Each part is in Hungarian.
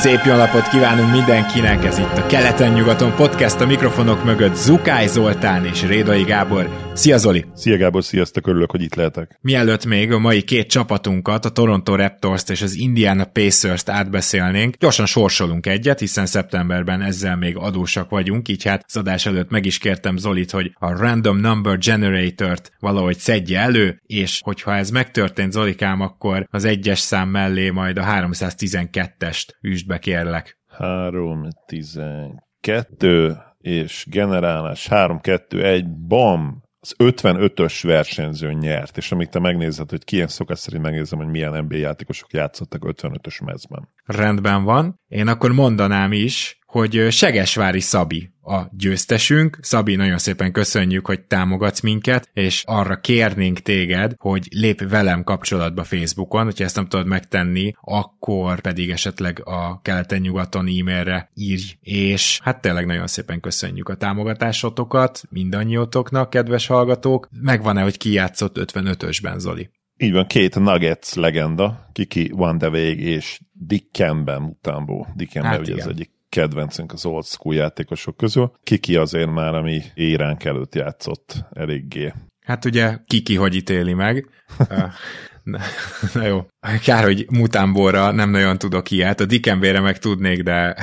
Szép jó napot kívánunk mindenkinek, ez itt a Keleten-nyugaton podcast, a mikrofonok mögött Zukály Zoltán és Rédai Gábor. Szia Zoli! Szia Gábor, sziasztok, örülök, hogy itt lehetek. Mielőtt még a mai két csapatunkat, a Toronto Raptors-t és az Indiana Pacers-t átbeszélnénk, gyorsan sorsolunk egyet, hiszen szeptemberben ezzel még adósak vagyunk, így hát az adás előtt meg is kértem Zolit, hogy a Random Number Generator-t valahogy szedje elő, és hogyha ez megtörtént Zolikám, akkor az egyes szám mellé majd a 312-est üsd be kérlek. 312 és generálás 3-2-1, bam! Az 55-ös versenyző nyert, és amíg te megnézed, hogy ki szokás szerint megnézem, hogy milyen NBA játékosok játszottak 55-ös mezben. Rendben van. Én akkor mondanám is, hogy Segesvári Szabi a győztesünk. Szabi, nagyon szépen köszönjük, hogy támogatsz minket, és arra kérnénk téged, hogy lép velem kapcsolatba Facebookon, hogyha ezt nem tudod megtenni, akkor pedig esetleg a keleten-nyugaton e-mailre írj, és hát tényleg nagyon szépen köszönjük a támogatásotokat mindannyiotoknak, kedves hallgatók. Megvan-e, hogy ki játszott 55-ösben, Zoli? Így van, két Nuggets legenda, Kiki Van de Vég és Dick Campbell utánból. Dick Campbell hát ugye igen. az egyik kedvencünk az old school játékosok közül. Kiki azért már, ami éránk előtt játszott eléggé. Hát ugye Kiki hogy ítéli meg. Na, na jó. Kár, hogy Mutámborra nem nagyon tudok ilyet. A Dikembére meg tudnék, de...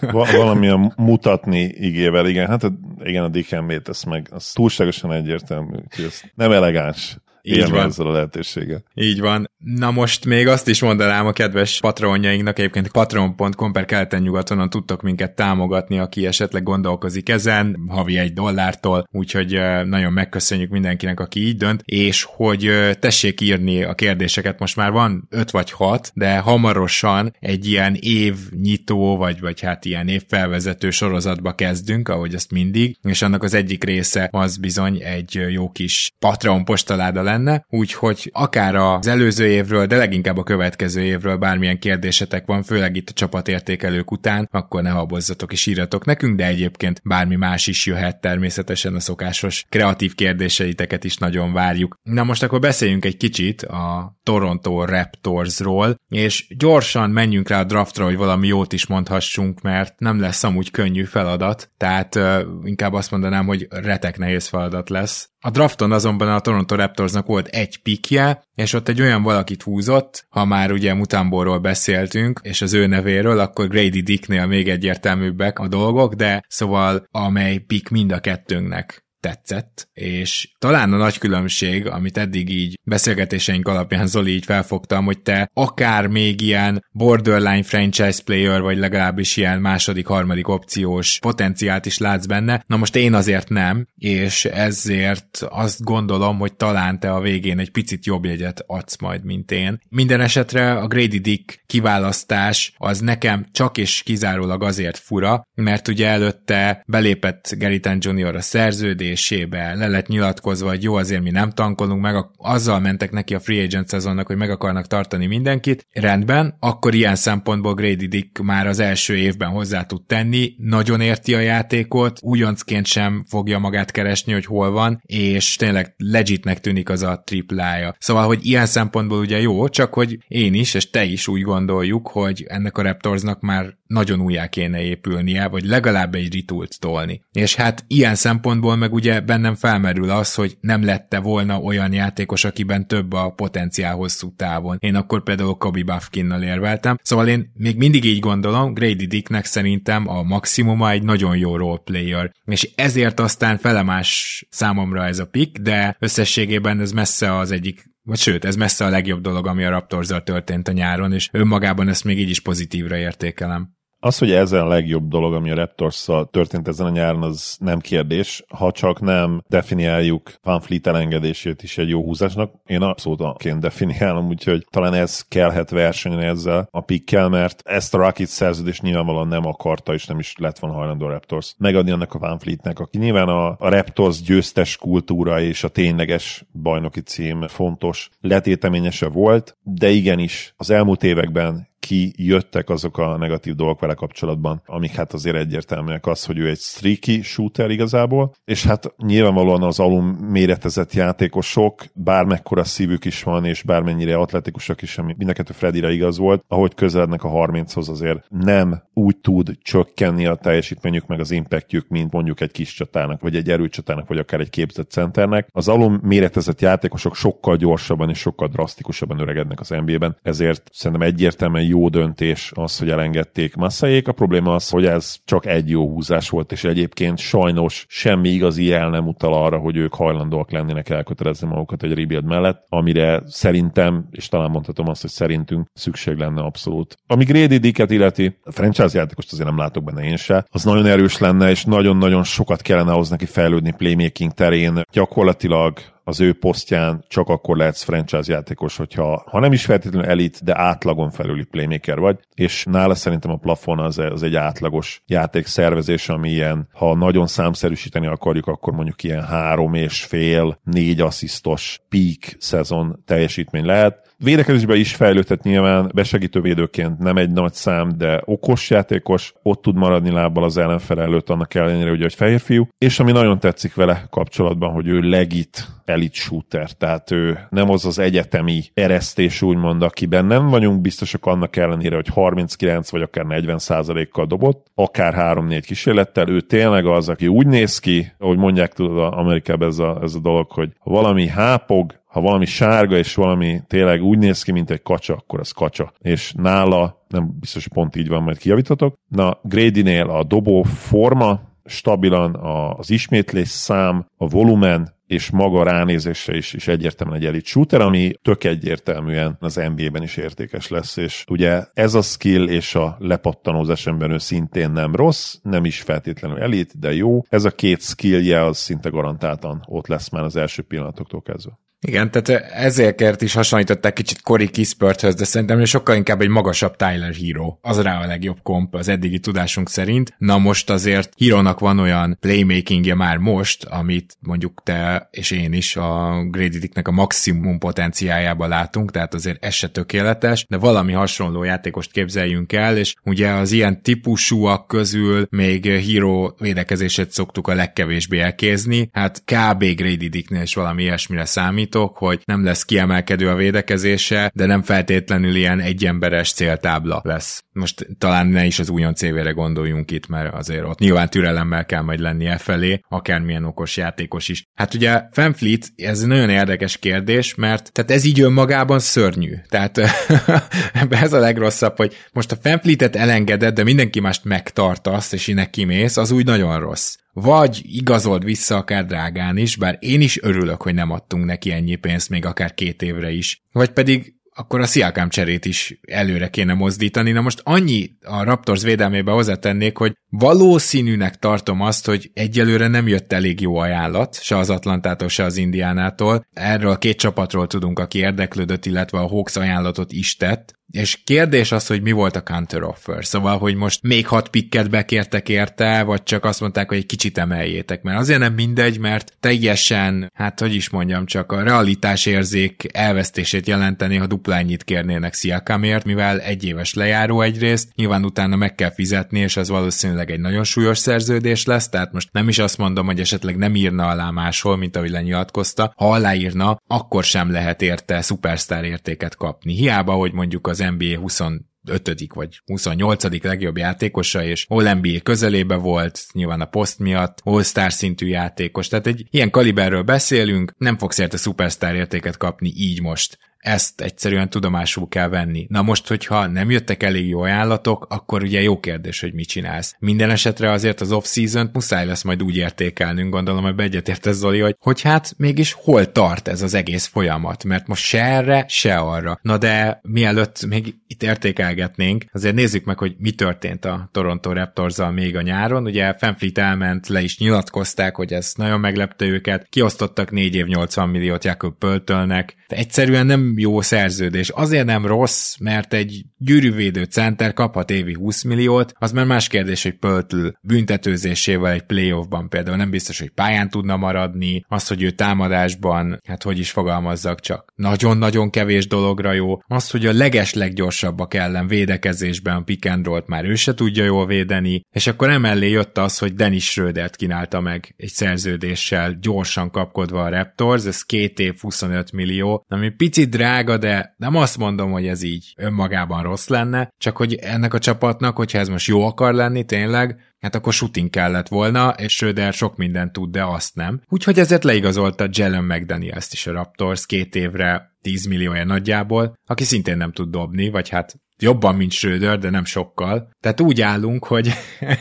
Va- valamilyen mutatni igével, igen. Hát a, igen, a Dikembét, ez meg az túlságosan egyértelmű, hogy ez nem elegáns így van. ezzel a lehetőséggel. Így van. Na most még azt is mondanám a kedves patronjainknak, egyébként patron.com per keleten nyugatonon tudtok minket támogatni, aki esetleg gondolkozik ezen, havi egy dollártól, úgyhogy nagyon megköszönjük mindenkinek, aki így dönt, és hogy tessék írni a kérdéseket, most már van öt vagy hat, de hamarosan egy ilyen évnyitó, vagy, vagy hát ilyen évfelvezető sorozatba kezdünk, ahogy azt mindig, és annak az egyik része az bizony egy jó kis Patreon postaláda lenne, úgyhogy akár az előző évről, de leginkább a következő évről bármilyen kérdésetek van, főleg itt a csapatértékelők után, akkor ne habozzatok és írjatok nekünk, de egyébként bármi más is jöhet természetesen a szokásos kreatív kérdéseiteket is nagyon várjuk. Na most akkor beszéljünk egy kicsit a Toronto Raptorsról, és gyorsan menjünk rá a draftra, hogy valami jót is mondhassunk, mert nem lesz amúgy könnyű feladat, tehát uh, inkább azt mondanám, hogy retek nehéz feladat lesz. A drafton azonban a Toronto Raptorsnak volt egy pikje, és ott egy olyan valakit húzott, ha már ugye Mutamborról beszéltünk, és az ő nevéről, akkor Grady Dicknél még egyértelműbbek a dolgok, de szóval amely pik mind a kettőnknek tetszett, és talán a nagy különbség, amit eddig így beszélgetéseink alapján Zoli így felfogtam, hogy te akár még ilyen borderline franchise player, vagy legalábbis ilyen második, harmadik opciós potenciált is látsz benne, na most én azért nem, és ezért azt gondolom, hogy talán te a végén egy picit jobb jegyet adsz majd, mint én. Minden esetre a Grady Dick kiválasztás az nekem csak és kizárólag azért fura, mert ugye előtte belépett Geritan Jr. a szerződés, szerződésébe le lett nyilatkozva, hogy jó, azért mi nem tankolunk meg, azzal mentek neki a free agent szezonnak, hogy meg akarnak tartani mindenkit, rendben, akkor ilyen szempontból Grady Dick már az első évben hozzá tud tenni, nagyon érti a játékot, újoncként sem fogja magát keresni, hogy hol van, és tényleg legitnek tűnik az a triplája. Szóval, hogy ilyen szempontból ugye jó, csak hogy én is, és te is úgy gondoljuk, hogy ennek a Raptorsnak már nagyon újjá kéne épülnie, vagy legalább egy ritult tolni. És hát ilyen szempontból meg ugye bennem felmerül az, hogy nem lette volna olyan játékos, akiben több a potenciál hosszú távon. Én akkor például Kobe Buffkinnal érveltem. Szóval én még mindig így gondolom, Grady Dicknek szerintem a maximuma egy nagyon jó role player. És ezért aztán felemás számomra ez a pick, de összességében ez messze az egyik vagy sőt, ez messze a legjobb dolog, ami a raptors történt a nyáron, és önmagában ezt még így is pozitívra értékelem. Az, hogy ez a legjobb dolog, ami a raptors történt ezen a nyáron, az nem kérdés. Ha csak nem definiáljuk Van Fleet elengedését is egy jó húzásnak, én abszolút ként definiálom, úgyhogy talán ez kellhet versenyen ezzel a pikkel, mert ezt a Rocket szerződést nyilvánvalóan nem akarta, és nem is lett volna hajlandó a Raptors megadni annak a Van Fleetnek, aki nyilván a, a Raptors győztes kultúra és a tényleges bajnoki cím fontos letéteményese volt, de igenis az elmúlt években ki jöttek azok a negatív dolgok vele kapcsolatban, amik hát azért egyértelműek az, hogy ő egy streaky shooter igazából, és hát nyilvánvalóan az alum méretezett játékosok, bármekkora szívük is van, és bármennyire atletikusak is, ami mindenkettő Freddyre igaz volt, ahogy közelednek a 30-hoz azért nem úgy tud csökkenni a teljesítményük meg az impactjük, mint mondjuk egy kis csatának, vagy egy erőcsatának, vagy akár egy képzett centernek. Az alum méretezett játékosok sokkal gyorsabban és sokkal drasztikusabban öregednek az NBA-ben, ezért szerintem egyértelműen jó döntés az, hogy elengedték Massaiék. A probléma az, hogy ez csak egy jó húzás volt, és egyébként sajnos semmi igazi jel nem utal arra, hogy ők hajlandóak lennének elkötelezni magukat egy rebuild mellett, amire szerintem, és talán mondhatom azt, hogy szerintünk szükség lenne abszolút. Ami Grady Dicket illeti, a franchise játékost azért nem látok benne én se, az nagyon erős lenne, és nagyon-nagyon sokat kellene ahhoz neki fejlődni playmaking terén. Gyakorlatilag az ő posztján csak akkor lehetsz franchise játékos, hogyha ha nem is feltétlenül elit, de átlagon felüli playmaker vagy, és nála szerintem a plafon az, az egy átlagos játékszervezés, ami ilyen, ha nagyon számszerűsíteni akarjuk, akkor mondjuk ilyen három és fél, négy asszisztos peak szezon teljesítmény lehet. Védekezésben is fejlődhet nyilván, besegítő védőként nem egy nagy szám, de okos játékos, ott tud maradni lábbal az ellenfele előtt, annak ellenére, hogy egy fehér fiú, és ami nagyon tetszik vele kapcsolatban, hogy ő legit elit shooter, tehát ő nem az az egyetemi eresztés úgymond, akiben nem vagyunk biztosak annak ellenére, hogy 39 vagy akár 40 százalékkal dobott, akár 3-4 kísérlettel, ő tényleg az, aki úgy néz ki, ahogy mondják tudod Amerikában ez a, ez a dolog, hogy valami hápog, ha valami sárga, és valami tényleg úgy néz ki, mint egy kacsa, akkor az kacsa. És nála, nem biztos, hogy pont így van, majd kijavíthatok. Na, Grady-nél a dobó forma, stabilan az ismétlés szám, a volumen, és maga ránézésre is, is egyértelműen egy elit shooter, ami tök egyértelműen az NBA-ben is értékes lesz, és ugye ez a skill és a lepattanózás emberő szintén nem rossz, nem is feltétlenül elit, de jó. Ez a két skillje az szinte garantáltan ott lesz már az első pillanatoktól kezdve. Igen, tehát ezért is hasonlították kicsit Cory Kispörthöz, de szerintem sokkal inkább egy magasabb Tyler Hero. Az rá a legjobb komp az eddigi tudásunk szerint. Na most azért Hero-nak van olyan playmakingje már most, amit mondjuk te és én is a Grady a maximum potenciájába látunk, tehát azért ez se tökéletes, de valami hasonló játékost képzeljünk el, és ugye az ilyen típusúak közül még Hero védekezését szoktuk a legkevésbé elkézni, hát kb. Grady Dicknél is valami ilyesmire számít, számítok, hogy nem lesz kiemelkedő a védekezése, de nem feltétlenül ilyen egyemberes céltábla lesz. Most talán ne is az újon CV-re gondoljunk itt, mert azért ott nyilván türelemmel kell majd lenni e felé, akármilyen okos játékos is. Hát ugye Fanfleet, ez nagyon érdekes kérdés, mert tehát ez így önmagában szörnyű. Tehát ez a legrosszabb, hogy most a Fanfleetet elengeded, de mindenki mást megtartasz, és innen kimész, az úgy nagyon rossz vagy igazold vissza akár drágán is, bár én is örülök, hogy nem adtunk neki ennyi pénzt még akár két évre is. Vagy pedig akkor a Sziakám cserét is előre kéne mozdítani. Na most annyi a Raptors védelmébe hozzátennék, hogy valószínűnek tartom azt, hogy egyelőre nem jött elég jó ajánlat, se az Atlantától, se az Indiánától. Erről a két csapatról tudunk, aki érdeklődött, illetve a Hawks ajánlatot is tett. És kérdés az, hogy mi volt a counter offer. Szóval, hogy most még hat pikket bekértek érte, vagy csak azt mondták, hogy egy kicsit emeljétek. Mert azért nem mindegy, mert teljesen, hát hogy is mondjam, csak a realitás érzék elvesztését jelenteni, ha dupla ennyit kérnének Sziakamért, mivel egy éves lejáró egyrészt, nyilván utána meg kell fizetni, és ez valószínűleg egy nagyon súlyos szerződés lesz, tehát most nem is azt mondom, hogy esetleg nem írna alá máshol, mint ahogy lenyilatkozta. Ha aláírna, akkor sem lehet érte szupersztár értéket kapni. Hiába, hogy mondjuk az NBA 20 5. vagy 28. legjobb játékosa, és All NBA közelébe volt, nyilván a poszt miatt, All-Star szintű játékos, tehát egy ilyen kaliberről beszélünk, nem fogsz érte szupersztár értéket kapni így most ezt egyszerűen tudomásul kell venni. Na most, hogyha nem jöttek elég jó ajánlatok, akkor ugye jó kérdés, hogy mit csinálsz. Minden esetre azért az off-season muszáj lesz majd úgy értékelnünk, gondolom, hogy ez Zoli, hogy, hogy hát mégis hol tart ez az egész folyamat, mert most se erre, se arra. Na de mielőtt még itt értékelgetnénk, azért nézzük meg, hogy mi történt a Toronto raptors még a nyáron. Ugye Fanfleet elment, le is nyilatkozták, hogy ez nagyon meglepte őket, kiosztottak 4 év 80 milliót Jakob Pöltölnek, de egyszerűen nem jó szerződés. Azért nem rossz, mert egy gyűrűvédő center kaphat évi 20 milliót, az már más kérdés, hogy Pöltl büntetőzésével egy playoffban például nem biztos, hogy pályán tudna maradni, az, hogy ő támadásban, hát hogy is fogalmazzak csak, nagyon-nagyon kevés dologra jó, az, hogy a leges leggyorsabbak ellen védekezésben a pick and már ő se tudja jól védeni, és akkor emellé jött az, hogy Dennis Schrödert kínálta meg egy szerződéssel gyorsan kapkodva a Raptors, ez két év 25 millió, ami picit drága, de nem azt mondom, hogy ez így önmagában rossz lenne, csak hogy ennek a csapatnak, hogyha ez most jó akar lenni tényleg, hát akkor shooting kellett volna, és Schröder sok mindent tud, de azt nem. Úgyhogy ezért leigazolta Jalen McDaniels-t is a Raptors két évre 10 milliója nagyjából, aki szintén nem tud dobni, vagy hát jobban, mint Schröder, de nem sokkal. Tehát úgy állunk, hogy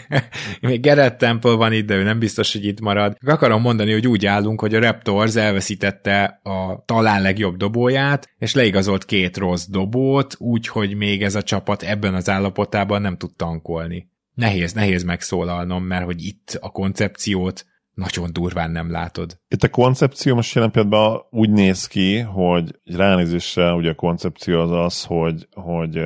még Gerett Temple van itt, de ő nem biztos, hogy itt marad. Akarom mondani, hogy úgy állunk, hogy a Raptors elveszítette a talán legjobb dobóját, és leigazolt két rossz dobót, úgyhogy még ez a csapat ebben az állapotában nem tud tankolni. Nehéz, nehéz megszólalnom, mert hogy itt a koncepciót nagyon durván nem látod. Itt a koncepció most jelen pillanatban úgy néz ki, hogy ránézésre ugye a koncepció az az, hogy, hogy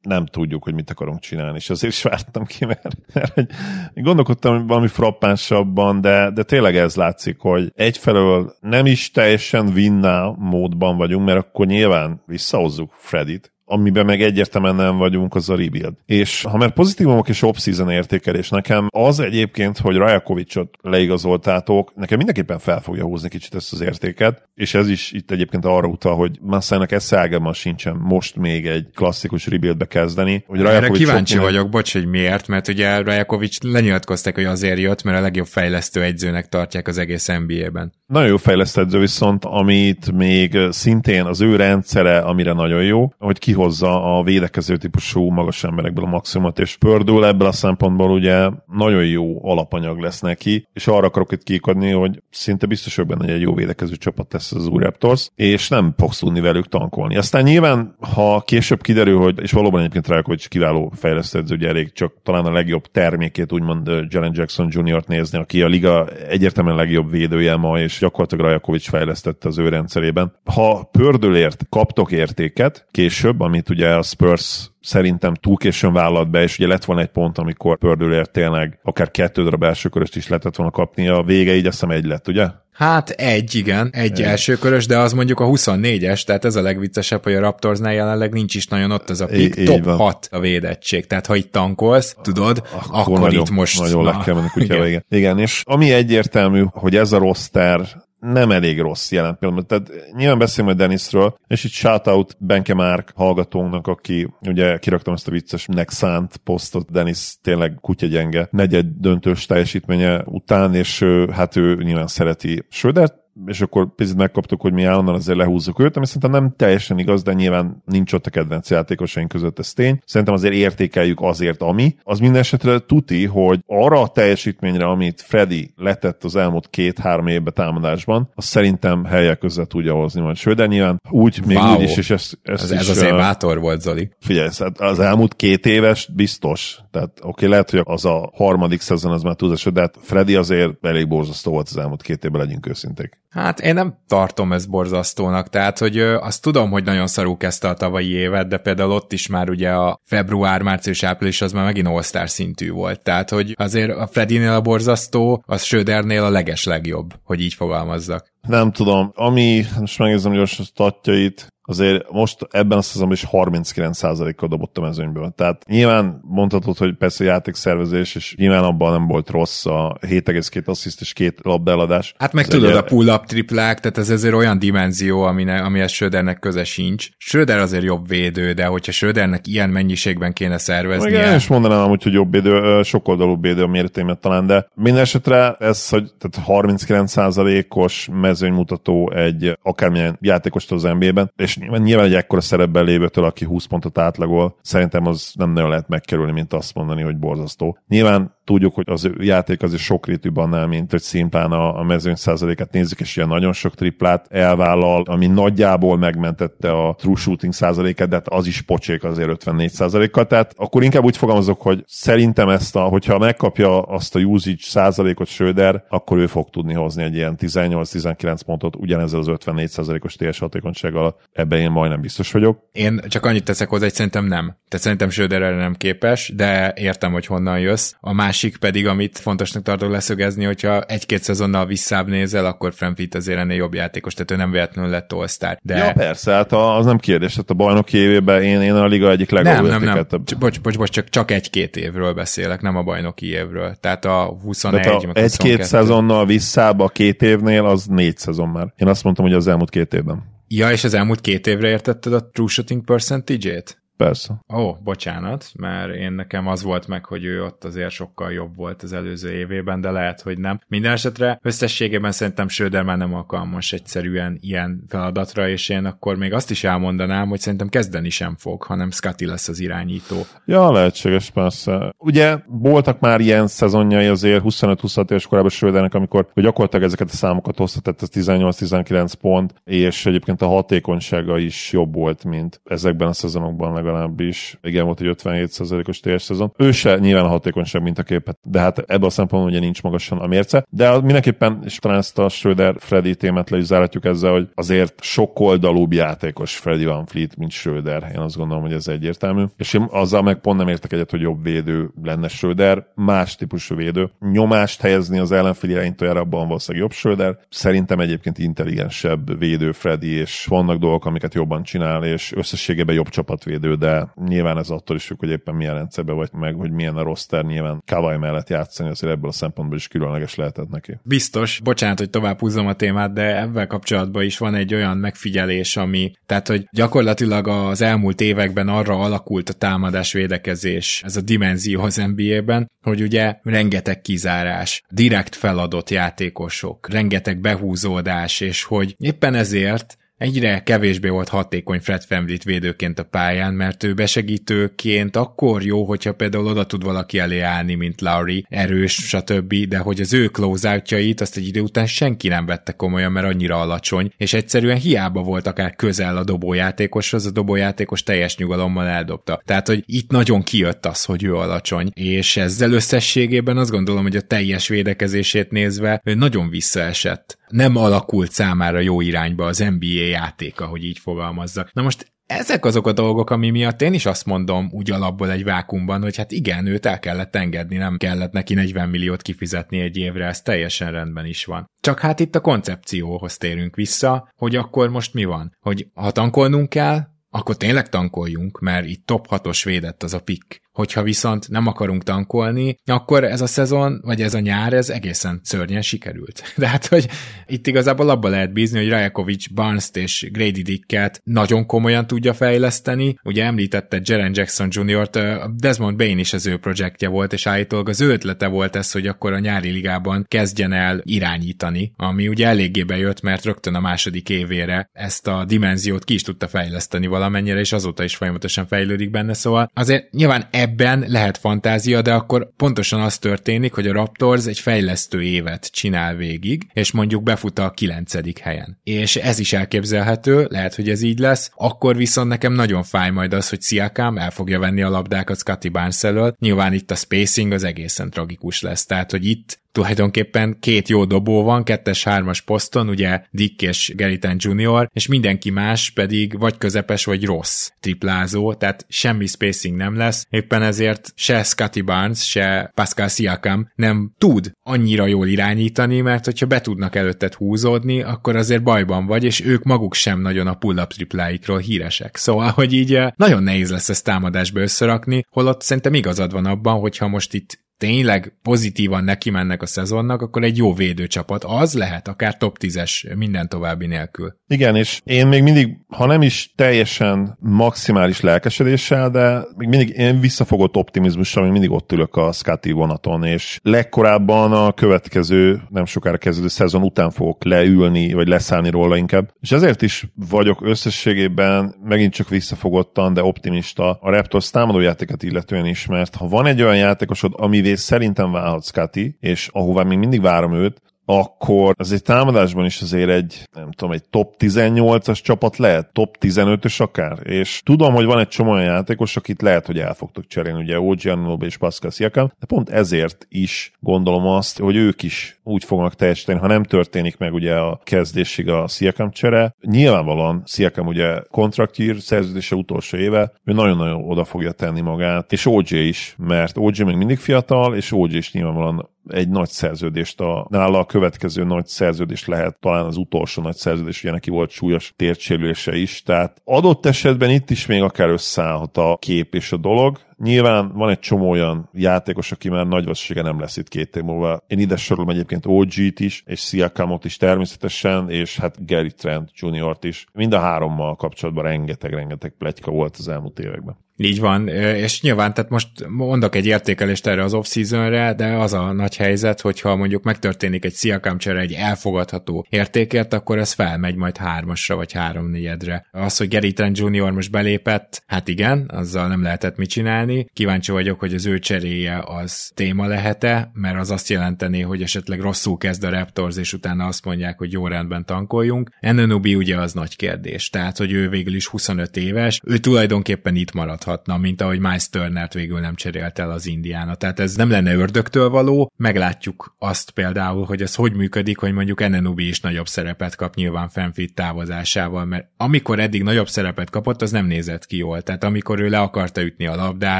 nem tudjuk, hogy mit akarunk csinálni, és azért is vártam ki, mert, mert hogy gondolkodtam valami frappánsabban, de, de tényleg ez látszik, hogy egyfelől nem is teljesen winná módban vagyunk, mert akkor nyilván visszahozzuk Fredit, amiben meg egyértelműen nem vagyunk, az a rebuild. És ha már pozitívumok és off-season értékelés nekem, az egyébként, hogy Rajakovicsot leigazoltátok, nekem mindenképpen fel fogja húzni kicsit ezt az értéket, és ez is itt egyébként arra utal, hogy Massának eszágában sincsen most még egy klasszikus rebuildbe kezdeni. Hogy Erre kíváncsi minden... vagyok, bocs, hogy miért, mert ugye Rajakovics lenyilatkozták, hogy azért jött, mert a legjobb fejlesztő egyzőnek tartják az egész NBA-ben. Nagyon jó fejlesztő viszont, amit még szintén az ő rendszere, amire nagyon jó, hogy kihozza a védekező típusú magas emberekből a maximumot, és pördül ebből a szempontból ugye nagyon jó alapanyag lesz neki, és arra akarok itt kikadni, hogy szinte biztos hogy benne, egy jó védekező csapat lesz az új Raptors, és nem fogsz tudni velük tankolni. Aztán nyilván, ha később kiderül, hogy, és valóban egyébként hogy kiváló fejlesztő, ugye elég csak talán a legjobb termékét, úgymond Jalen Jackson Jr.-t nézni, aki a liga egyértelműen legjobb védője ma, és gyakorlatilag Rajakovics fejlesztette az ő rendszerében. Ha pördülért kaptok értéket később, amit ugye a Spurs szerintem túl későn vállalt be, és ugye lett volna egy pont, amikor pördülért tényleg akár kettő darab első köröst is lehetett volna kapni, a vége így azt hiszem egy lett, ugye? Hát egy, igen, egy, egy. első körös, de az mondjuk a 24-es, tehát ez a legviccesebb, hogy a Raptorsnál jelenleg nincs is nagyon ott ez a pick, I- top 6 a védettség, tehát ha itt tankolsz, tudod, akkor, akkor nagyon, itt most... Nagyon le kell menni igen. igen. igen, és ami egyértelmű, hogy ez a roster nem elég rossz jelen pillanatban. Tehát nyilván beszélünk majd Denisről, és itt shoutout Benke Márk hallgatónknak, aki ugye kiraktam ezt a viccesnek szánt posztot, Denis tényleg kutyagyenge negyed döntős teljesítménye után, és hát ő nyilván szereti Södert, és akkor picit megkaptuk, hogy mi onnan azért lehúzzuk őt, ami szerintem nem teljesen igaz, de nyilván nincs ott a kedvenc játékosaink között, ez tény. Szerintem azért értékeljük azért, ami. Az minden esetre tuti, hogy arra a teljesítményre, amit Freddy letett az elmúlt két-három évben támadásban, az szerintem helyek között tudja hozni majd. Sőt, de nyilván úgy, még wow. úgy is, és ezt, ezt ez, is, ez azért bátor volt, Zoli. Figyelj, hát az elmúlt két éves biztos. Tehát oké, okay, lehet, hogy az a harmadik szezon az már túlzás, de hát Freddy azért elég borzasztó volt az elmúlt két évben, legyünk őszinték. Hát én nem tartom ezt borzasztónak, tehát hogy ö, azt tudom, hogy nagyon szarú kezdte a tavalyi évet, de például ott is már ugye a február, március, április az már megint all szintű volt, tehát hogy azért a Fredinél a borzasztó, az Södernél a leges legjobb, hogy így fogalmazzak. Nem tudom, ami, most megnézem gyorsan a statjait, azért most ebben a szezonban is 39%-kal dobott a mezőnyből. Tehát nyilván mondhatod, hogy persze játékszervezés, és nyilván abban nem volt rossz a 7,2 assziszt és két labdeladás. Hát meg ez tudod, egy... a pull-up triplák, tehát ez azért olyan dimenzió, ami amihez Södernek köze sincs. Söder azért jobb védő, de hogyha Södernek ilyen mennyiségben kéne szervezni. Igen, én is mondanám amúgy, hogy jobb védő, sokoldalú védő a méretémet talán, de minden esetre ez, hogy tehát 39%-os mezőnymutató egy akármilyen játékostól az NBA-ben, és és nyilván egy ekkora szerepben lévőtől, aki 20 pontot átlagol, szerintem az nem nagyon lehet megkerülni, mint azt mondani, hogy borzasztó. Nyilván tudjuk, hogy az ő játék azért sokrétűbb annál, mint hogy szimplán a, a mezőny százalékát nézzük, és ilyen nagyon sok triplát elvállal, ami nagyjából megmentette a true shooting százalékát, de hát az is pocsék azért 54 százalékkal. Tehát akkor inkább úgy fogalmazok, hogy szerintem ezt a, hogyha megkapja azt a usage százalékot Söder, akkor ő fog tudni hozni egy ilyen 18-19 pontot ugyanezzel az 54 százalékos TS hatékonysággal. Ebben én majdnem biztos vagyok. Én csak annyit teszek hozzá, hogy szerintem nem. Tehát szerintem Söder erre nem képes, de értem, hogy honnan jössz. A másik pedig, amit fontosnak tartok leszögezni, hogyha egy-két szezonnal visszább nézel, akkor Framfit azért ennél jobb játékos, tehát ő nem véletlenül lett all De... Ja, persze, hát az nem kérdés. Tehát a bajnok évében én, én a liga egyik legjobb Nem, nem, nem. Bocs, bocs, bocs, csak, csak egy-két évről beszélek, nem a bajnoki évről. Tehát a 21 Tehát a egy-két szezonnal visszább a két évnél, az négy szezon már. Én azt mondtam, hogy az elmúlt két évben. Ja, és az elmúlt két évre értetted a true shooting percentage-ét? Persze. Ó, oh, bocsánat, mert én nekem az volt meg, hogy ő ott azért sokkal jobb volt az előző évében, de lehet, hogy nem. Minden esetre összességében szerintem Söder már nem alkalmas egyszerűen ilyen feladatra, és én akkor még azt is elmondanám, hogy szerintem kezdeni sem fog, hanem Scotty lesz az irányító. Ja, lehetséges, persze. Ugye voltak már ilyen szezonjai azért 25-26 éves korában Södernek, amikor hogy gyakorlatilag ezeket a számokat hozta, tehát ez 18-19 pont, és egyébként a hatékonysága is jobb volt, mint ezekben a szezonokban legalábbis. Igen, volt egy 57%-os TS szezon. Ő se nyilván a hatékonyság mint a képet, de hát ebből a szempontból ugye nincs magasan a mérce. De mindenképpen, és talán ezt a Schröder Freddy témát le is zárhatjuk ezzel, hogy azért sok oldalúbb játékos Freddy Van Fleet, mint Schröder. Én azt gondolom, hogy ez egyértelmű. És én azzal meg pont nem értek egyet, hogy jobb védő lenne Schröder, más típusú védő. Nyomást helyezni az ellenfél irányítójára, abban valószínűleg jobb Schröder. Szerintem egyébként intelligensebb védő Freddy, és vannak dolgok, amiket jobban csinál, és összességében jobb csapatvédő de nyilván ez attól is függ, hogy éppen milyen rendszerben vagy meg, hogy milyen a roster, nyilván Kawai mellett játszani, azért ebből a szempontból is különleges lehetett neki. Biztos, bocsánat, hogy tovább húzom a témát, de ebben kapcsolatban is van egy olyan megfigyelés, ami, tehát, hogy gyakorlatilag az elmúlt években arra alakult a támadás védekezés, ez a dimenzió az NBA-ben, hogy ugye rengeteg kizárás, direkt feladott játékosok, rengeteg behúzódás, és hogy éppen ezért egyre kevésbé volt hatékony Fred Fembrit védőként a pályán, mert ő besegítőként akkor jó, hogyha például oda tud valaki elé állni, mint Lowry, erős, stb., de hogy az ő closeoutjait azt egy idő után senki nem vette komolyan, mert annyira alacsony, és egyszerűen hiába volt akár közel a dobójátékoshoz, a dobójátékos teljes nyugalommal eldobta. Tehát, hogy itt nagyon kijött az, hogy ő alacsony, és ezzel összességében azt gondolom, hogy a teljes védekezését nézve ő nagyon visszaesett. Nem alakult számára jó irányba az NBA játéka, hogy így fogalmazza. Na most ezek azok a dolgok, ami miatt én is azt mondom úgy alapból egy vákumban, hogy hát igen, őt el kellett engedni, nem kellett neki 40 milliót kifizetni egy évre, ez teljesen rendben is van. Csak hát itt a koncepcióhoz térünk vissza, hogy akkor most mi van? Hogy ha tankolnunk kell, akkor tényleg tankoljunk, mert itt top 6-os védett az a pick. Hogyha viszont nem akarunk tankolni, akkor ez a szezon, vagy ez a nyár, ez egészen szörnyen sikerült. De hát, hogy itt igazából abban lehet bízni, hogy Rajakovic barnes és Grady Dicket nagyon komolyan tudja fejleszteni. Ugye említette Jaren Jackson Jr.-t, Desmond Bain is az ő projektje volt, és állítólag az ő ötlete volt ez, hogy akkor a nyári ligában kezdjen el irányítani, ami ugye eléggé bejött, mert rögtön a második évére ezt a dimenziót ki is tudta fejleszteni valamennyire, és azóta is folyamatosan fejlődik benne, szóval azért nyilván ebben lehet fantázia, de akkor pontosan az történik, hogy a Raptors egy fejlesztő évet csinál végig, és mondjuk befut a kilencedik helyen. És ez is elképzelhető, lehet, hogy ez így lesz, akkor viszont nekem nagyon fáj majd az, hogy Siakam el fogja venni a labdákat Scotty Barnes elől. Nyilván itt a spacing az egészen tragikus lesz, tehát hogy itt tulajdonképpen két jó dobó van, kettes-hármas poszton, ugye Dick és Geritan Jr., és mindenki más pedig vagy közepes, vagy rossz triplázó, tehát semmi spacing nem lesz, éppen ezért se Scotty Barnes, se Pascal Siakam nem tud annyira jól irányítani, mert hogyha be tudnak előtted húzódni, akkor azért bajban vagy, és ők maguk sem nagyon a pull-up tripláikról híresek. Szóval, hogy így eh, nagyon nehéz lesz ezt támadásba összerakni, holott szerintem igazad van abban, hogyha most itt tényleg pozitívan neki mennek a szezonnak, akkor egy jó védőcsapat. Az lehet, akár top 10-es minden további nélkül. Igen, és én még mindig, ha nem is teljesen maximális lelkesedéssel, de még mindig én visszafogott optimizmussal még mindig ott ülök a Scotty vonaton, és legkorábban a következő, nem sokára kezdődő szezon után fogok leülni, vagy leszállni róla inkább. És ezért is vagyok összességében megint csak visszafogottan, de optimista a Raptors támadójátéket illetően is, mert ha van egy olyan játékosod, amivé szerintem válhat Scotty, és ahová még mindig várom őt, akkor az egy támadásban is azért egy, nem tudom, egy top 18-as csapat lehet, top 15-ös akár, és tudom, hogy van egy csomó olyan játékos, akit lehet, hogy el fogtok cserélni, ugye OG Anunobi és Pascal Siakam, de pont ezért is gondolom azt, hogy ők is úgy fognak teljesíteni, ha nem történik meg ugye a kezdésig a Siakam csere. Nyilvánvalóan Siakam ugye kontraktír, szerződése utolsó éve, ő nagyon-nagyon oda fogja tenni magát, és OG is, mert OG még mindig fiatal, és OG is nyilvánvalóan egy nagy szerződést, a, nála a következő nagy szerződés lehet talán az utolsó nagy szerződés, ugye neki volt súlyos tércsérülése is, tehát adott esetben itt is még akár összeállhat a kép és a dolog, Nyilván van egy csomó olyan játékos, aki már nagy valószínűsége nem lesz itt két év múlva. Én ide sorolom egyébként OG-t is, és Siakamot is természetesen, és hát Gary Trent Jr.-t is. Mind a hárommal kapcsolatban rengeteg-rengeteg pletyka volt az elmúlt években. Így van, és nyilván, tehát most mondok egy értékelést erre az off-seasonre, de az a nagy helyzet, hogyha mondjuk megtörténik egy Siakam csere egy elfogadható értékért, akkor ez felmegy majd hármasra vagy háromnegyedre. Az, hogy Gary Trent Jr. most belépett, hát igen, azzal nem lehetett mit csinálni. Kíváncsi vagyok, hogy az ő cseréje az téma lehet-e, mert az azt jelenteni, hogy esetleg rosszul kezd a Raptors, és utána azt mondják, hogy jó rendben tankoljunk. Ennenubi ugye az nagy kérdés, tehát, hogy ő végül is 25 éves, ő tulajdonképpen itt marad maradhatna, mint ahogy Miles Turnert végül nem cserélt el az Indiána. Tehát ez nem lenne ördögtől való, meglátjuk azt például, hogy ez hogy működik, hogy mondjuk Enenubi is nagyobb szerepet kap nyilván Fenfit távozásával, mert amikor eddig nagyobb szerepet kapott, az nem nézett ki jól. Tehát amikor ő le akarta ütni a labdát,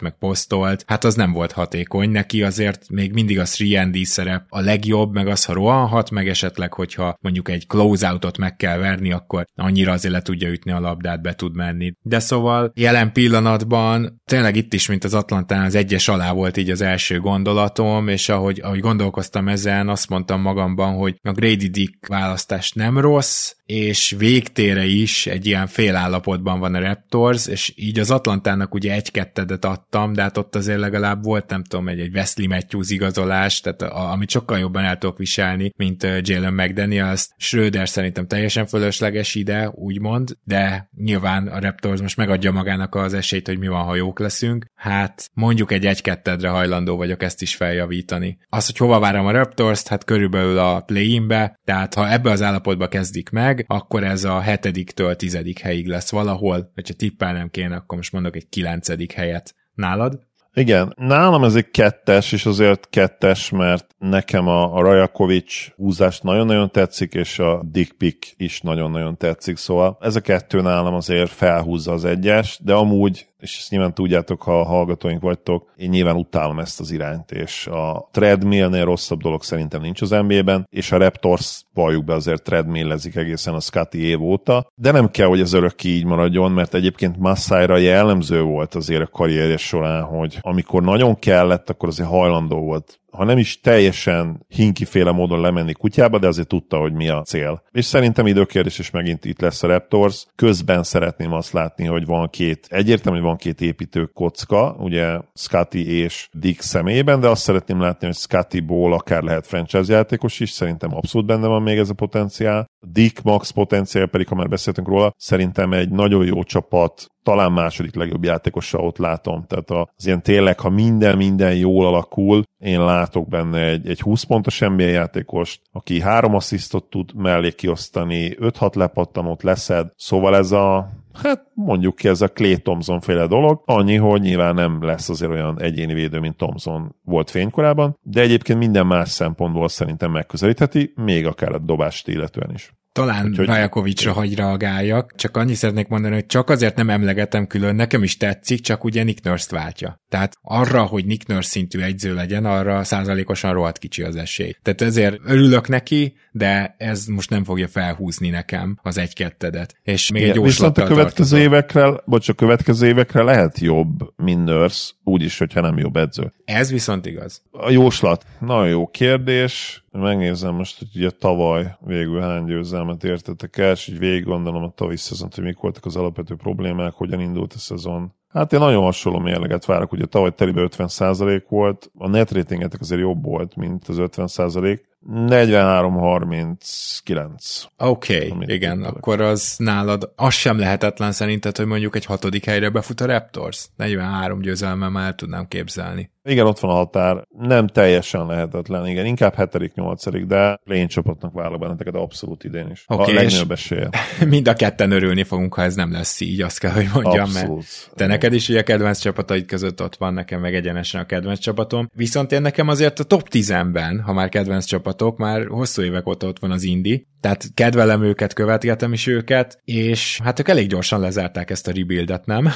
meg posztolt, hát az nem volt hatékony. Neki azért még mindig a 3 szerep a legjobb, meg az, ha rohanhat, meg esetleg, hogyha mondjuk egy close-outot meg kell verni, akkor annyira azért le tudja ütni a labdát, be tud menni. De szóval jelen pillanat csapatban tényleg itt is, mint az Atlantán, az egyes alá volt így az első gondolatom, és ahogy, ahogy gondolkoztam ezen, azt mondtam magamban, hogy a Grady Dick választás nem rossz, és végtére is egy ilyen félállapotban van a Raptors, és így az Atlantának ugye egy-kettedet adtam, de hát ott azért legalább volt, nem tudom, egy, egy Wesley Matthews igazolás, tehát a, amit sokkal jobban el tudok viselni, mint Jalen McDaniels. Schröder szerintem teljesen fölösleges ide, úgymond, de nyilván a Raptors most megadja magának az esélyt, hogy mi van, ha jók leszünk. Hát mondjuk egy egy-kettedre hajlandó vagyok ezt is feljavítani. Az, hogy hova várom a Raptors-t, hát körülbelül a play-inbe, tehát ha ebbe az állapotba kezdik meg, meg, akkor ez a hetediktől tizedik helyig lesz valahol, hogyha tippelnem kéne, akkor most mondok egy kilencedik helyet. Nálad? Igen, nálam ez egy kettes, és azért kettes, mert nekem a, a Rajakovics húzást nagyon-nagyon tetszik, és a Dick Pick is nagyon-nagyon tetszik, szóval ez a kettő nálam azért felhúzza az egyes, de amúgy és ezt nyilván tudjátok, ha hallgatóink vagytok, én nyilván utálom ezt az irányt, és a treadmillnél rosszabb dolog szerintem nincs az NBA-ben, és a Raptors valljuk be azért treadmillezik egészen a Scotty év óta, de nem kell, hogy ez örökké így maradjon, mert egyébként Massájra jellemző volt azért a karrierje során, hogy amikor nagyon kellett, akkor azért hajlandó volt ha nem is teljesen hinkiféle módon lemenni kutyába, de azért tudta, hogy mi a cél. És szerintem időkérdés, és megint itt lesz a Raptors. Közben szeretném azt látni, hogy van két, egyértelmű, hogy van két építő kocka, ugye Scotty és Dick személyében, de azt szeretném látni, hogy Scotty-ból akár lehet franchise játékos is, szerintem abszolút benne van még ez a potenciál. Dick Max potenciál pedig, ha már beszéltünk róla, szerintem egy nagyon jó csapat talán második legjobb játékosa ott látom. Tehát az ilyen tényleg, ha minden, minden jól alakul, én látok benne egy, egy 20 pontos NBA játékost, aki három asszisztot tud mellé kiosztani, 5-6 lepattanót leszed, szóval ez a hát mondjuk ki ez a Clay Thompson féle dolog, annyi, hogy nyilván nem lesz azért olyan egyéni védő, mint Thompson volt fénykorában, de egyébként minden más szempontból szerintem megközelítheti, még akár a dobást illetően is. Talán Úgyhogy... Rajakovicsra hagy reagáljak, csak annyi szeretnék mondani, hogy csak azért nem emlegetem külön, nekem is tetszik, csak ugye Nick Nurse-t váltja. Tehát arra, hogy Nick Nurse szintű egyző legyen, arra százalékosan rohadt kicsi az esély. Tehát ezért örülök neki, de ez most nem fogja felhúzni nekem az egy-kettedet. És még Igen, egy Viszont a következő tartozom. évekre, bocs, a következő évekre lehet jobb, mint Nurse, úgyis, hogyha nem jobb edző. Ez viszont igaz. A jóslat. Nagyon jó kérdés. Megnézem most, hogy ugye tavaly végül hány győzelmet értettek el, és így végig gondolom a tavalyi szezont, hogy mik voltak az alapvető problémák, hogyan indult a szezon. Hát én nagyon hasonló mérleget várok, ugye tavaly telibe 50% volt, a net ratingetek azért jobb volt, mint az 50%, 43-39. Oké, okay, igen, tudok. akkor az nálad az sem lehetetlen szerinted, hogy mondjuk egy hatodik helyre befut a Raptors? 43 győzelme már tudnám képzelni. Igen, ott van a határ. Nem teljesen lehetetlen, igen, inkább hetedik, nyolcadik, de lény csapatnak várok benneteket abszolút idén is. Okay, a legnagyobb esélye. Mind a ketten örülni fogunk, ha ez nem lesz így, azt kell, hogy mondjam, abszolút. mert te neked is ugye a kedvenc csapataid között ott van, nekem meg egyenesen a kedvenc csapatom. Viszont én nekem azért a top 10-ben, ha már kedvenc csapatok, már hosszú évek óta ott van az Indi, tehát kedvelem őket, követgetem is őket, és hát ők elég gyorsan lezárták ezt a rebuildet, nem?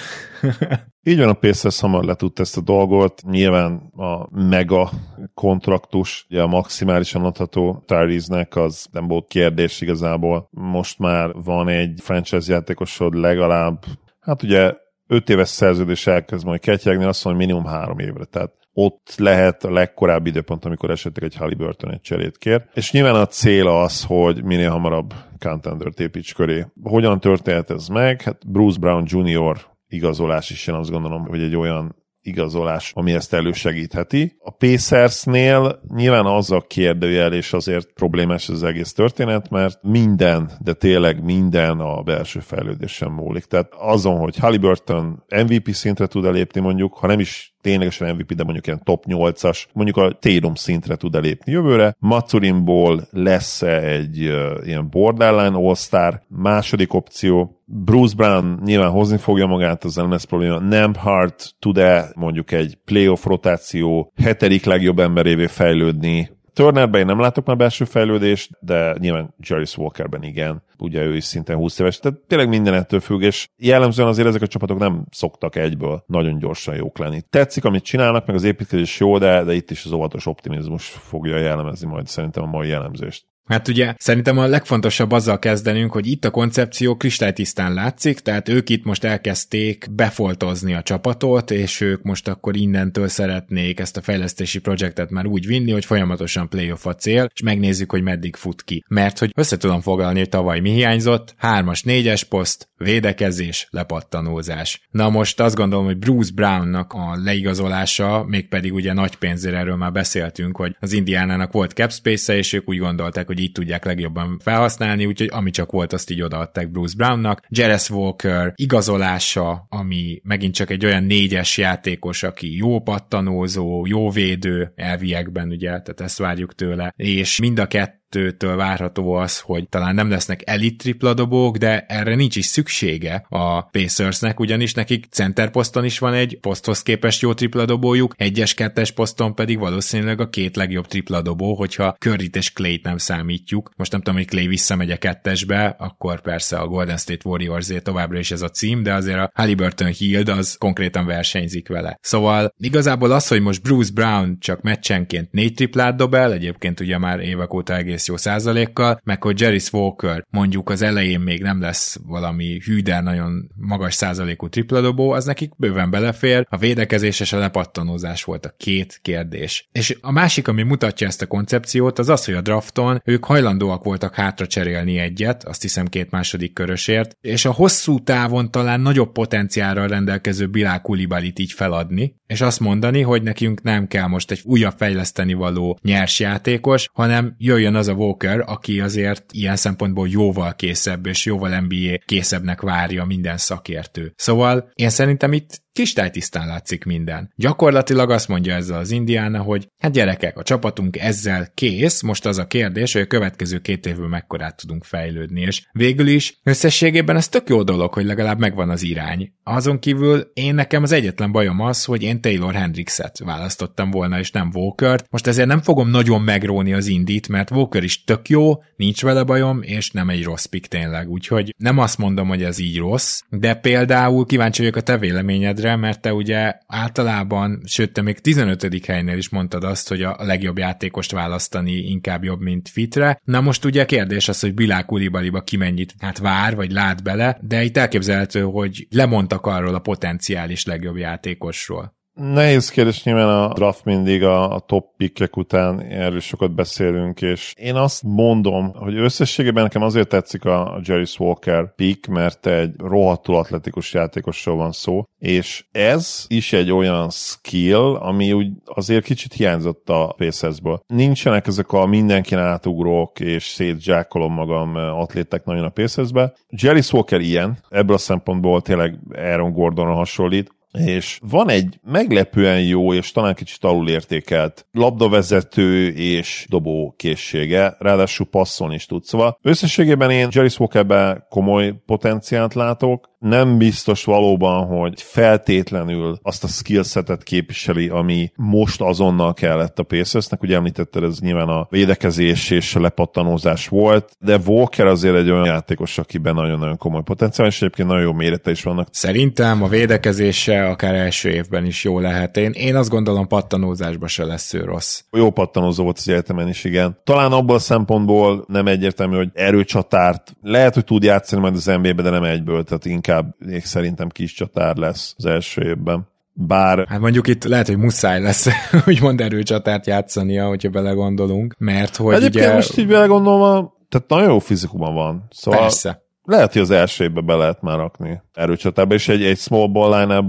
Így van, a Pacers hamar letudta ezt a dolgot. Nyilván a mega kontraktus, ugye a maximálisan adható Tyrese-nek az nem volt kérdés igazából. Most már van egy franchise játékosod legalább, hát ugye 5 éves szerződés elkezd majd ketyegni, azt mondja, hogy minimum három évre. Tehát ott lehet a legkorábbi időpont, amikor esetleg egy Halliburton egy cserét kér. És nyilván a cél az, hogy minél hamarabb contendert építs köré. Hogyan történt ez meg? Hát Bruce Brown Jr. igazolás is, én azt gondolom, hogy egy olyan igazolás, ami ezt elősegítheti. A Pacersnél nyilván az a kérdőjel, és azért problémás az egész történet, mert minden, de tényleg minden a belső fejlődésen múlik. Tehát azon, hogy Halliburton MVP szintre tud elépni mondjuk, ha nem is ténylegesen MVP, de mondjuk ilyen top 8-as, mondjuk a Tatum szintre tud elépni jövőre. Maturinból lesz-e egy uh, ilyen borderline all-star második opció, Bruce Brown nyilván hozni fogja magát, az nem lesz probléma. Nem Hart tud-e mondjuk egy playoff rotáció hetedik legjobb emberévé fejlődni, Turnerben én nem látok már belső fejlődést, de nyilván Jarvis Walkerben igen. Ugye ő is szintén 20 éves, tehát tényleg minden ettől függ, és jellemzően azért ezek a csapatok nem szoktak egyből nagyon gyorsan jók lenni. Tetszik, amit csinálnak, meg az építkezés jó, de, de itt is az óvatos optimizmus fogja jellemezni majd szerintem a mai jellemzést. Hát ugye szerintem a legfontosabb azzal kezdenünk, hogy itt a koncepció kristálytisztán látszik, tehát ők itt most elkezdték befoltozni a csapatot, és ők most akkor innentől szeretnék ezt a fejlesztési projektet már úgy vinni, hogy folyamatosan playoff a cél, és megnézzük, hogy meddig fut ki. Mert hogy össze tudom foglalni, hogy tavaly mi hiányzott, hármas, négyes poszt, védekezés, lepattanózás. Na most azt gondolom, hogy Bruce Brownnak a leigazolása, mégpedig ugye nagy pénzért erről már beszéltünk, hogy az Indiánának volt cap space és ők úgy gondolták, hogy így tudják legjobban felhasználni, úgyhogy ami csak volt, azt így odaadták Bruce Brownnak. Jarez Walker igazolása, ami megint csak egy olyan négyes játékos, aki jó pattanózó, jó védő elviekben, ugye, tehát ezt várjuk tőle, és mind a kettő kettőtől várható az, hogy talán nem lesznek elit tripladobók, de erre nincs is szüksége a Pacersnek, ugyanis nekik center poszton is van egy poszthoz képest jó tripladobójuk, egyes kettes poszton pedig valószínűleg a két legjobb tripladobó, hogyha curry és clay nem számítjuk. Most nem tudom, hogy Clay visszamegy a kettesbe, akkor persze a Golden State warriors továbbra is ez a cím, de azért a Halliburton Hield az konkrétan versenyzik vele. Szóval igazából az, hogy most Bruce Brown csak meccsenként négy triplát dob el, egyébként ugye már évek óta egész egész jó százalékkal, meg hogy Jerry Walker mondjuk az elején még nem lesz valami hűder nagyon magas százalékú tripladobó, az nekik bőven belefér, a védekezés és a lepattanózás volt a két kérdés. És a másik, ami mutatja ezt a koncepciót, az az, hogy a drafton ők hajlandóak voltak hátra cserélni egyet, azt hiszem két második körösért, és a hosszú távon talán nagyobb potenciálra rendelkező Bilál Kulibalit így feladni, és azt mondani, hogy nekünk nem kell most egy újabb fejleszteni való nyers játékos, hanem jöjjön az a Walker, aki azért ilyen szempontból jóval készebb, és jóval NBA készebbnek várja minden szakértő. Szóval én szerintem itt kristálytisztán látszik minden. Gyakorlatilag azt mondja ezzel az Indiána, hogy hát gyerekek, a csapatunk ezzel kész, most az a kérdés, hogy a következő két évben mekkorát tudunk fejlődni, és végül is összességében ez tök jó dolog, hogy legalább megvan az irány. Azon kívül én nekem az egyetlen bajom az, hogy én Taylor Hendrixet választottam volna, és nem Walkert. Most ezért nem fogom nagyon megróni az indít, mert Walker is tök jó, nincs vele bajom, és nem egy rossz pick tényleg, úgyhogy nem azt mondom, hogy ez így rossz, de például kíváncsi vagyok a te véleményed tiédre, mert te ugye általában, sőt, te még 15. helynél is mondtad azt, hogy a legjobb játékost választani inkább jobb, mint fitre. Na most ugye kérdés az, hogy Bilák Kulibaliba ki mennyit hát vár, vagy lát bele, de itt elképzelhető, hogy lemondtak arról a potenciális legjobb játékosról. Nehéz kérdés nyilván a draft mindig a, a top pickek után, erről sokat beszélünk, és én azt mondom, hogy összességében nekem azért tetszik a Jerry Walker pick, mert egy rohadtul atletikus játékosról van szó, és ez is egy olyan skill, ami úgy azért kicsit hiányzott a Pacersből. Nincsenek ezek a mindenkin átugrók, és szétzsákolom magam atlétek nagyon a Pacersbe. Jerry Walker ilyen, ebből a szempontból tényleg Aaron Gordonra hasonlít, és van egy meglepően jó és talán kicsit alulértékelt labdavezető és dobó készsége, ráadásul passzolni is tud. Szóval összességében én Jerry Walkerben komoly potenciált látok, nem biztos valóban, hogy feltétlenül azt a skillsetet képviseli, ami most azonnal kellett a Pacersnek. Ugye említetted, ez nyilván a védekezés és a lepattanózás volt, de Walker azért egy olyan játékos, akiben nagyon-nagyon komoly potenciál, és egyébként nagyon jó mérete is vannak. Szerintem a védekezése akár első évben is jó lehet. Én, én azt gondolom pattanózásban se lesz ő rossz. Jó pattanózó volt az egyetemen is, igen. Talán abból a szempontból nem egyértelmű, hogy erőcsatárt lehet, hogy tud játszani majd az NBA-be, de nem egyből, tehát inkább még szerintem kis csatár lesz az első évben. Bár... Hát mondjuk itt lehet, hogy muszáj lesz úgymond erőcsatárt játszania, hogyha belegondolunk, mert hogy Egyébként ugye... most így belegondolva, tehát nagyon jó fizikumban van. Szóval Persze. Lehet, hogy az első évben be lehet már rakni erőcsatába, és egy, egy small ball line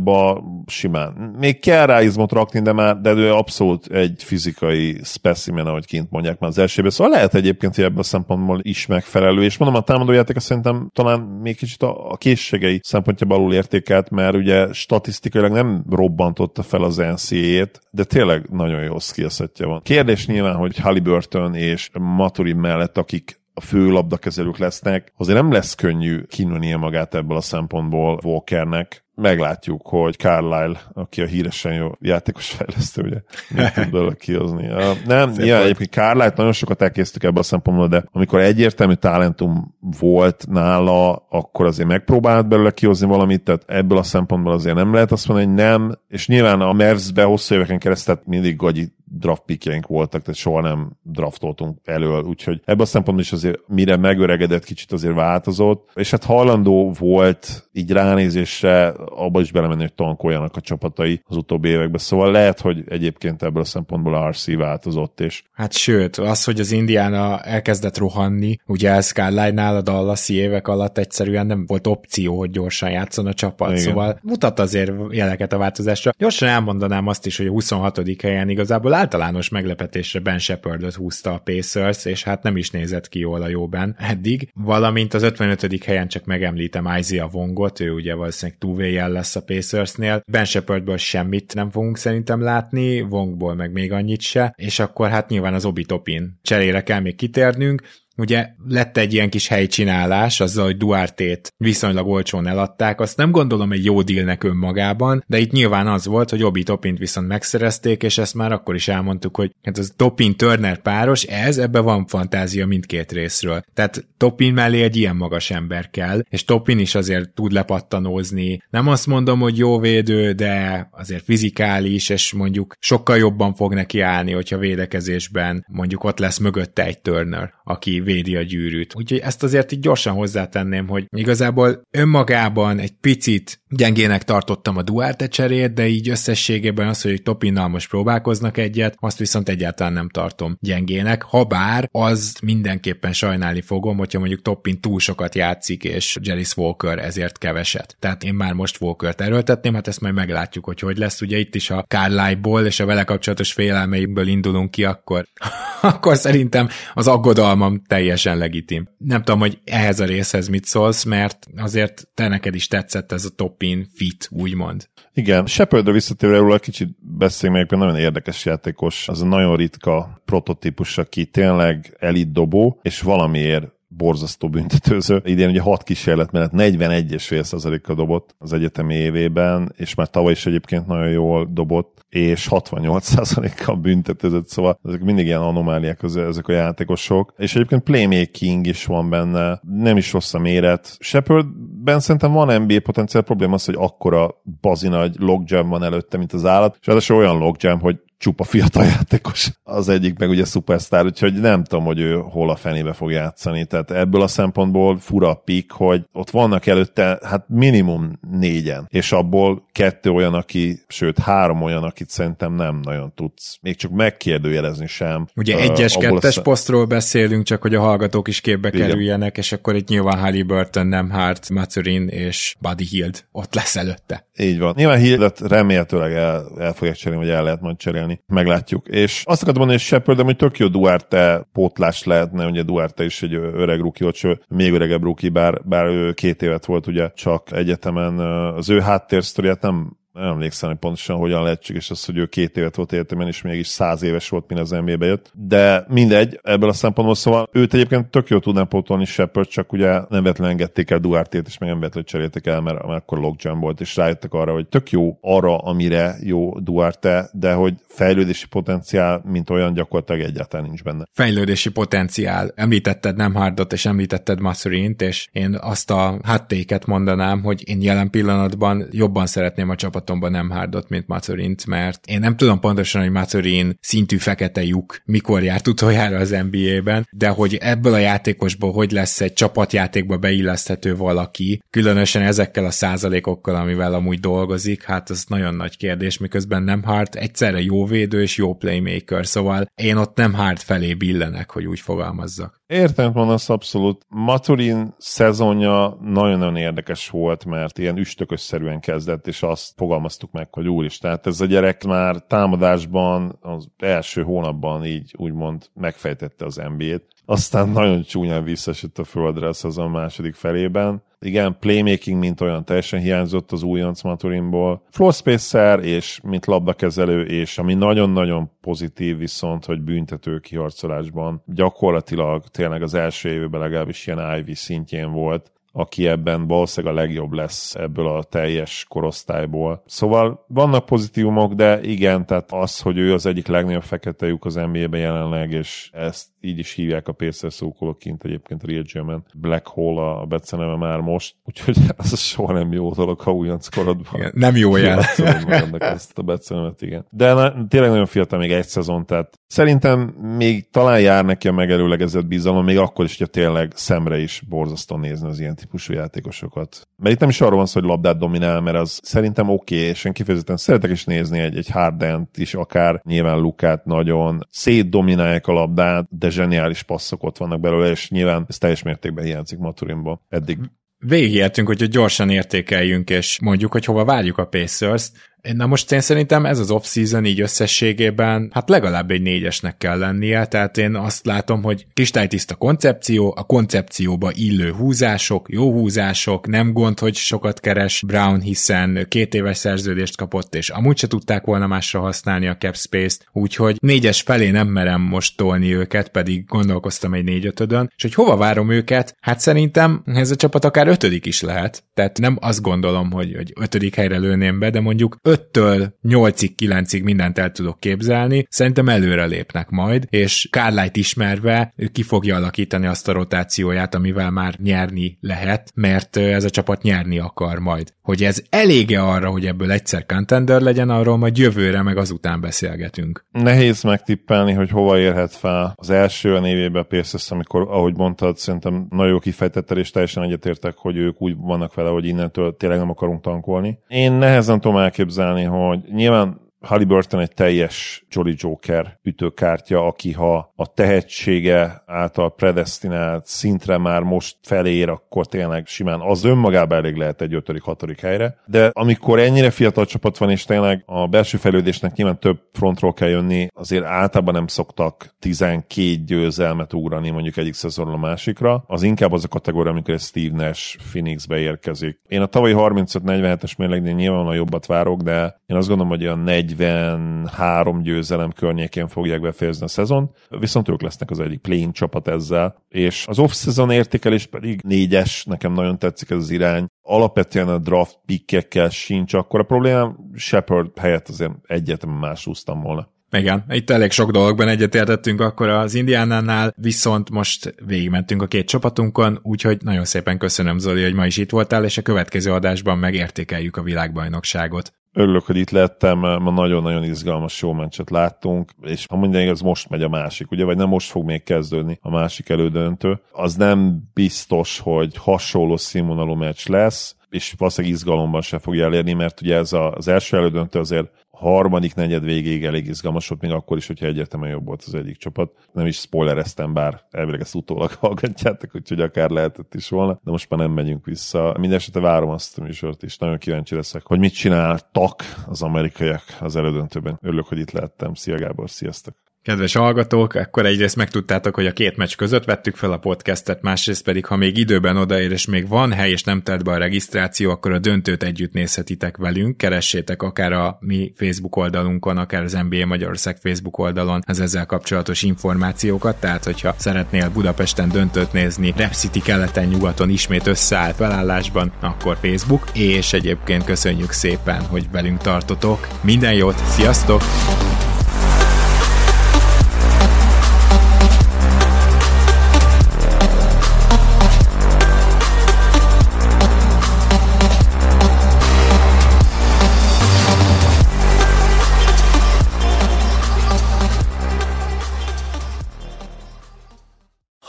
simán. Még kell rá izmot rakni, de már de ő abszolút egy fizikai specimen, ahogy kint mondják már az első évben. Szóval lehet egyébként, hogy ebből a szempontból is megfelelő, és mondom, a támadójáték szerintem talán még kicsit a, a készségei szempontjából alul értékelt, mert ugye statisztikailag nem robbantotta fel az NCA-t, de tényleg nagyon jó skillsetje van. Kérdés nyilván, hogy Halliburton és Maturi mellett, akik a fő labdakezelők lesznek, azért nem lesz könnyű kinőnie magát ebből a szempontból Walkernek. Meglátjuk, hogy Carlisle, aki a híresen jó játékos fejlesztő, ugye, mit tud belőle kihozni. Nem, ilyen egyébként Carlisle-t nagyon sokat elkészítük ebből a szempontból, de amikor egyértelmű talentum volt nála, akkor azért megpróbált belőle kihozni valamit, tehát ebből a szempontból azért nem lehet azt mondani, hogy nem, és nyilván a Merzbe hosszú éveken keresztül mindig gagyi draft pickjeink voltak, tehát soha nem draftoltunk elől, úgyhogy ebből a szempontból is azért mire megöregedett, kicsit azért változott, és hát hajlandó volt így ránézésre abba is belemenni, hogy tankoljanak a csapatai az utóbbi években, szóval lehet, hogy egyébként ebből a szempontból a RC változott, és... Hát sőt, az, hogy az Indiana elkezdett rohanni, ugye ez Carline-nál a dallas évek alatt egyszerűen nem volt opció, hogy gyorsan játszon a csapat, Igen. szóval mutat azért jeleket a változásra. Gyorsan elmondanám azt is, hogy a 26. helyen igazából általános meglepetésre Ben Shepardot húzta a Pacers, és hát nem is nézett ki jól a jóben eddig, valamint az 55. helyen csak megemlítem Isaiah Vongot, ő ugye valószínűleg túvéjel lesz a Pacersnél. Ben Shepardből semmit nem fogunk szerintem látni, Vongból meg még annyit se, és akkor hát nyilván az Obi Topin cserére kell még kitérnünk, Ugye lett egy ilyen kis helycsinálás, azzal, hogy Duarte-t viszonylag olcsón eladták, azt nem gondolom egy jó dílnek önmagában, de itt nyilván az volt, hogy Obi Topint viszont megszerezték, és ezt már akkor is elmondtuk, hogy hát az Topin-Turner páros, ez, ebbe van fantázia mindkét részről. Tehát Topin mellé egy ilyen magas ember kell, és Topin is azért tud lepattanózni. Nem azt mondom, hogy jó védő, de azért fizikális, és mondjuk sokkal jobban fog neki állni, hogyha védekezésben mondjuk ott lesz mögötte egy Turner, aki védi a gyűrűt. Úgyhogy ezt azért így gyorsan hozzátenném, hogy igazából önmagában egy picit gyengének tartottam a Duarte cserét, de így összességében az, hogy Topinnal most próbálkoznak egyet, azt viszont egyáltalán nem tartom gyengének, ha bár az mindenképpen sajnálni fogom, hogyha mondjuk Toppin túl sokat játszik, és Jerry Walker ezért keveset. Tehát én már most Walker-t erőltetném, hát ezt majd meglátjuk, hogy hogy lesz. Ugye itt is a Carlisle-ból és a vele kapcsolatos félelmeimből indulunk ki, akkor, akkor szerintem az aggodalmam teljesen legitim. Nem tudom, hogy ehhez a részhez mit szólsz, mert azért te neked is tetszett ez a topin fit, úgymond. Igen, Shepardra visszatérve róla kicsit beszéljünk még, nagyon érdekes játékos, az a nagyon ritka prototípus, aki tényleg elit dobó, és valamiért borzasztó büntetőző. Idén ugye 6 kísérlet mellett 41,5%-kal dobott az egyetemi évében, és már tavaly is egyébként nagyon jól dobott, és 68%-kal büntetőzött, szóval ezek mindig ilyen anomáliák ezek a játékosok. És egyébként playmaking is van benne, nem is rossz a méret. Shepard Ben szerintem van NBA potenciál, probléma az, hogy akkora bazinagy logjam van előtte, mint az állat, és ráadásul olyan logjam, hogy csupa fiatal játékos az egyik, meg ugye szupersztár, úgyhogy nem tudom, hogy ő hol a fenébe fog játszani. Tehát ebből a szempontból fura a pik, hogy ott vannak előtte hát minimum négyen, és abból kettő olyan, aki, sőt három olyan, akit szerintem nem nagyon tudsz még csak megkérdőjelezni sem. Ugye egyes-kettes a... posztról beszélünk, csak hogy a hallgatók is képbe Igen. kerüljenek, és akkor itt nyilván Halliburton, nem Hart, Maturin és Buddy Hield ott lesz előtte. Így van. Nyilván Hieldet remélhetőleg el, el fogják cserélni, vagy el lehet majd cserélni csinálni. Meglátjuk. És azt akartam mondani, hogy Shepard, de hogy tök jó Duarte pótlás lehetne, ugye Duarte is egy öreg ruki, vagy még öregebb ruki, bár, bár ő két évet volt ugye csak egyetemen. Az ő háttérsztoriát nem nem emlékszem, hogy pontosan hogyan lehetséges az, hogy ő két évet volt értemen, és mégis száz éves volt, mint az NBA-be jött. De mindegy, ebből a szempontból szóval őt egyébként tök jó tudnám pótolni Shepard, csak ugye nem vetlen engedték el Duarte-t, és meg nem vetlen cserélték el, mert, mert akkor logjam volt, és rájöttek arra, hogy tök jó arra, amire jó Duarte, de hogy fejlődési potenciál, mint olyan gyakorlatilag egyáltalán nincs benne. Fejlődési potenciál. Említetted nem Hardot, és említetted Masurint, és én azt a háttéket mondanám, hogy én jelen pillanatban jobban szeretném a csapat csapatomban nem hárdott, mint Macorint, mert én nem tudom pontosan, hogy Macorin szintű fekete lyuk mikor járt utoljára az NBA-ben, de hogy ebből a játékosból hogy lesz egy csapatjátékba beilleszthető valaki, különösen ezekkel a százalékokkal, amivel amúgy dolgozik, hát az nagyon nagy kérdés, miközben nem hard, egyszerre jó védő és jó playmaker, szóval én ott nem hard felé billenek, hogy úgy fogalmazzak. Értem mondasz abszolút. Maturin szezonja nagyon-nagyon érdekes volt, mert ilyen üstökösszerűen kezdett, és azt fogalmaztuk meg, hogy úr is, tehát ez a gyerek már támadásban az első hónapban így úgymond megfejtette az NBA-t. Aztán nagyon csúnyán visszasett a földre a szezon második felében igen, playmaking, mint olyan teljesen hiányzott az újonc Maturinból. Floor spacer és mint labdakezelő, és ami nagyon-nagyon pozitív viszont, hogy büntető kiharcolásban gyakorlatilag tényleg az első évben legalábbis ilyen Ivy szintjén volt, aki ebben valószínűleg a legjobb lesz ebből a teljes korosztályból. Szóval vannak pozitívumok, de igen, tehát az, hogy ő az egyik legnagyobb fekete lyuk az NBA-ben jelenleg, és ezt így is hívják a Pacers szókolók kint egyébként Real German. Black Hole a beceneve már most, úgyhogy ez soha nem jó dolog, ha újonc korodban. Igen, nem jó jel. ezt a becenevet, igen. De na, tényleg nagyon fiatal, még egy szezon, tehát szerintem még talán jár neki a megelőlegezett bizalom, még akkor is, hogyha tényleg szemre is borzasztó nézni az ilyen típusú játékosokat. Mert itt nem is arról van szó, hogy labdát dominál, mert az szerintem oké, okay, és én kifejezetten szeretek is nézni egy, egy Hardent is, akár nyilván Lukát nagyon szétdominálják a labdát, de zseniális passzok ott vannak belőle, és nyilván ez teljes mértékben hiányzik Maturinból eddig. Végigértünk, hogy gyorsan értékeljünk, és mondjuk, hogy hova várjuk a Pacers-t. Na most én szerintem ez az off-season így összességében, hát legalább egy négyesnek kell lennie, tehát én azt látom, hogy kristálytiszta koncepció, a koncepcióba illő húzások, jó húzások, nem gond, hogy sokat keres. Brown, hiszen két éves szerződést kapott, és amúgy se tudták volna másra használni a cap space-t, úgyhogy négyes felé nem merem most tolni őket, pedig gondolkoztam egy négy ötödön, és hogy hova várom őket, hát szerintem ez a csapat akár ötödik is lehet, tehát nem azt gondolom, hogy, hogy ötödik helyre lőném be, de mondjuk 5-től 8-ig, 9-ig mindent el tudok képzelni, szerintem előre lépnek majd, és Kárlájt ismerve ki fogja alakítani azt a rotációját, amivel már nyerni lehet, mert ez a csapat nyerni akar majd. Hogy ez elége arra, hogy ebből egyszer contender legyen, arról majd jövőre meg azután beszélgetünk. Nehéz megtippelni, hogy hova érhet fel az első a névében Pacers, amikor, ahogy mondtad, szerintem nagyon jó kifejtettel, és teljesen egyetértek, hogy ők úgy vannak vele, hogy innentől tényleg nem akarunk tankolni. Én nehezen tudom elképzelni, elképzelni, hogy nyilván Halliburton egy teljes Jolly Joker ütőkártya, aki ha a tehetsége által predestinált szintre már most felér, akkor tényleg simán az önmagában elég lehet egy 5.-6. helyre. De amikor ennyire fiatal csapat van, és tényleg a belső fejlődésnek nyilván több frontról kell jönni, azért általában nem szoktak 12 győzelmet ugrani mondjuk egyik szezonról a másikra. Az inkább az a kategória, amikor egy Steve Nash Phoenixbe érkezik. Én a tavalyi 35-47-es mérlegnél nyilván a jobbat várok, de én azt gondolom, hogy a 43 győzelem környékén fogják befejezni a szezon, viszont ők lesznek az egyik playing csapat ezzel, és az off-season értékelés pedig négyes, nekem nagyon tetszik ez az irány. Alapvetően a draft pickekkel sincs akkor a problémám, Shepard helyett azért egyetlen más úsztam volna. Igen, itt elég sok dologban egyetértettünk akkor az Indiánánál, viszont most végigmentünk a két csapatunkon, úgyhogy nagyon szépen köszönöm Zoli, hogy ma is itt voltál, és a következő adásban megértékeljük a világbajnokságot. Örülök, hogy itt lettem, ma nagyon-nagyon izgalmas jó meccset láttunk, és ha minden igaz, most megy a másik, ugye, vagy nem most fog még kezdődni a másik elődöntő. Az nem biztos, hogy hasonló színvonalú meccs lesz, és valószínűleg izgalomban se fogja elérni, mert ugye ez az első elődöntő azért harmadik negyed végéig elég izgalmas volt, még akkor is, hogyha egyértelműen jobb volt az egyik csapat. Nem is spoilereztem, bár elvileg ezt utólag hallgatjátok, úgyhogy akár lehetett is volna, de most már nem megyünk vissza. Mindenesetre várom azt a műsort, és nagyon kíváncsi leszek, hogy mit csináltak az amerikaiak az elődöntőben. Örülök, hogy itt lehettem. Szia Gábor, sziasztok! Kedves hallgatók, akkor egyrészt megtudtátok, hogy a két meccs között vettük fel a podcastet, másrészt pedig, ha még időben odaér, és még van hely, és nem telt be a regisztráció, akkor a döntőt együtt nézhetitek velünk. Keressétek akár a mi Facebook oldalunkon, akár az NBA Magyarország Facebook oldalon az ezzel kapcsolatos információkat, tehát hogyha szeretnél Budapesten döntőt nézni, Rep City keleten, nyugaton ismét összeállt felállásban, akkor Facebook, és egyébként köszönjük szépen, hogy velünk tartotok. Minden jót, sziasztok!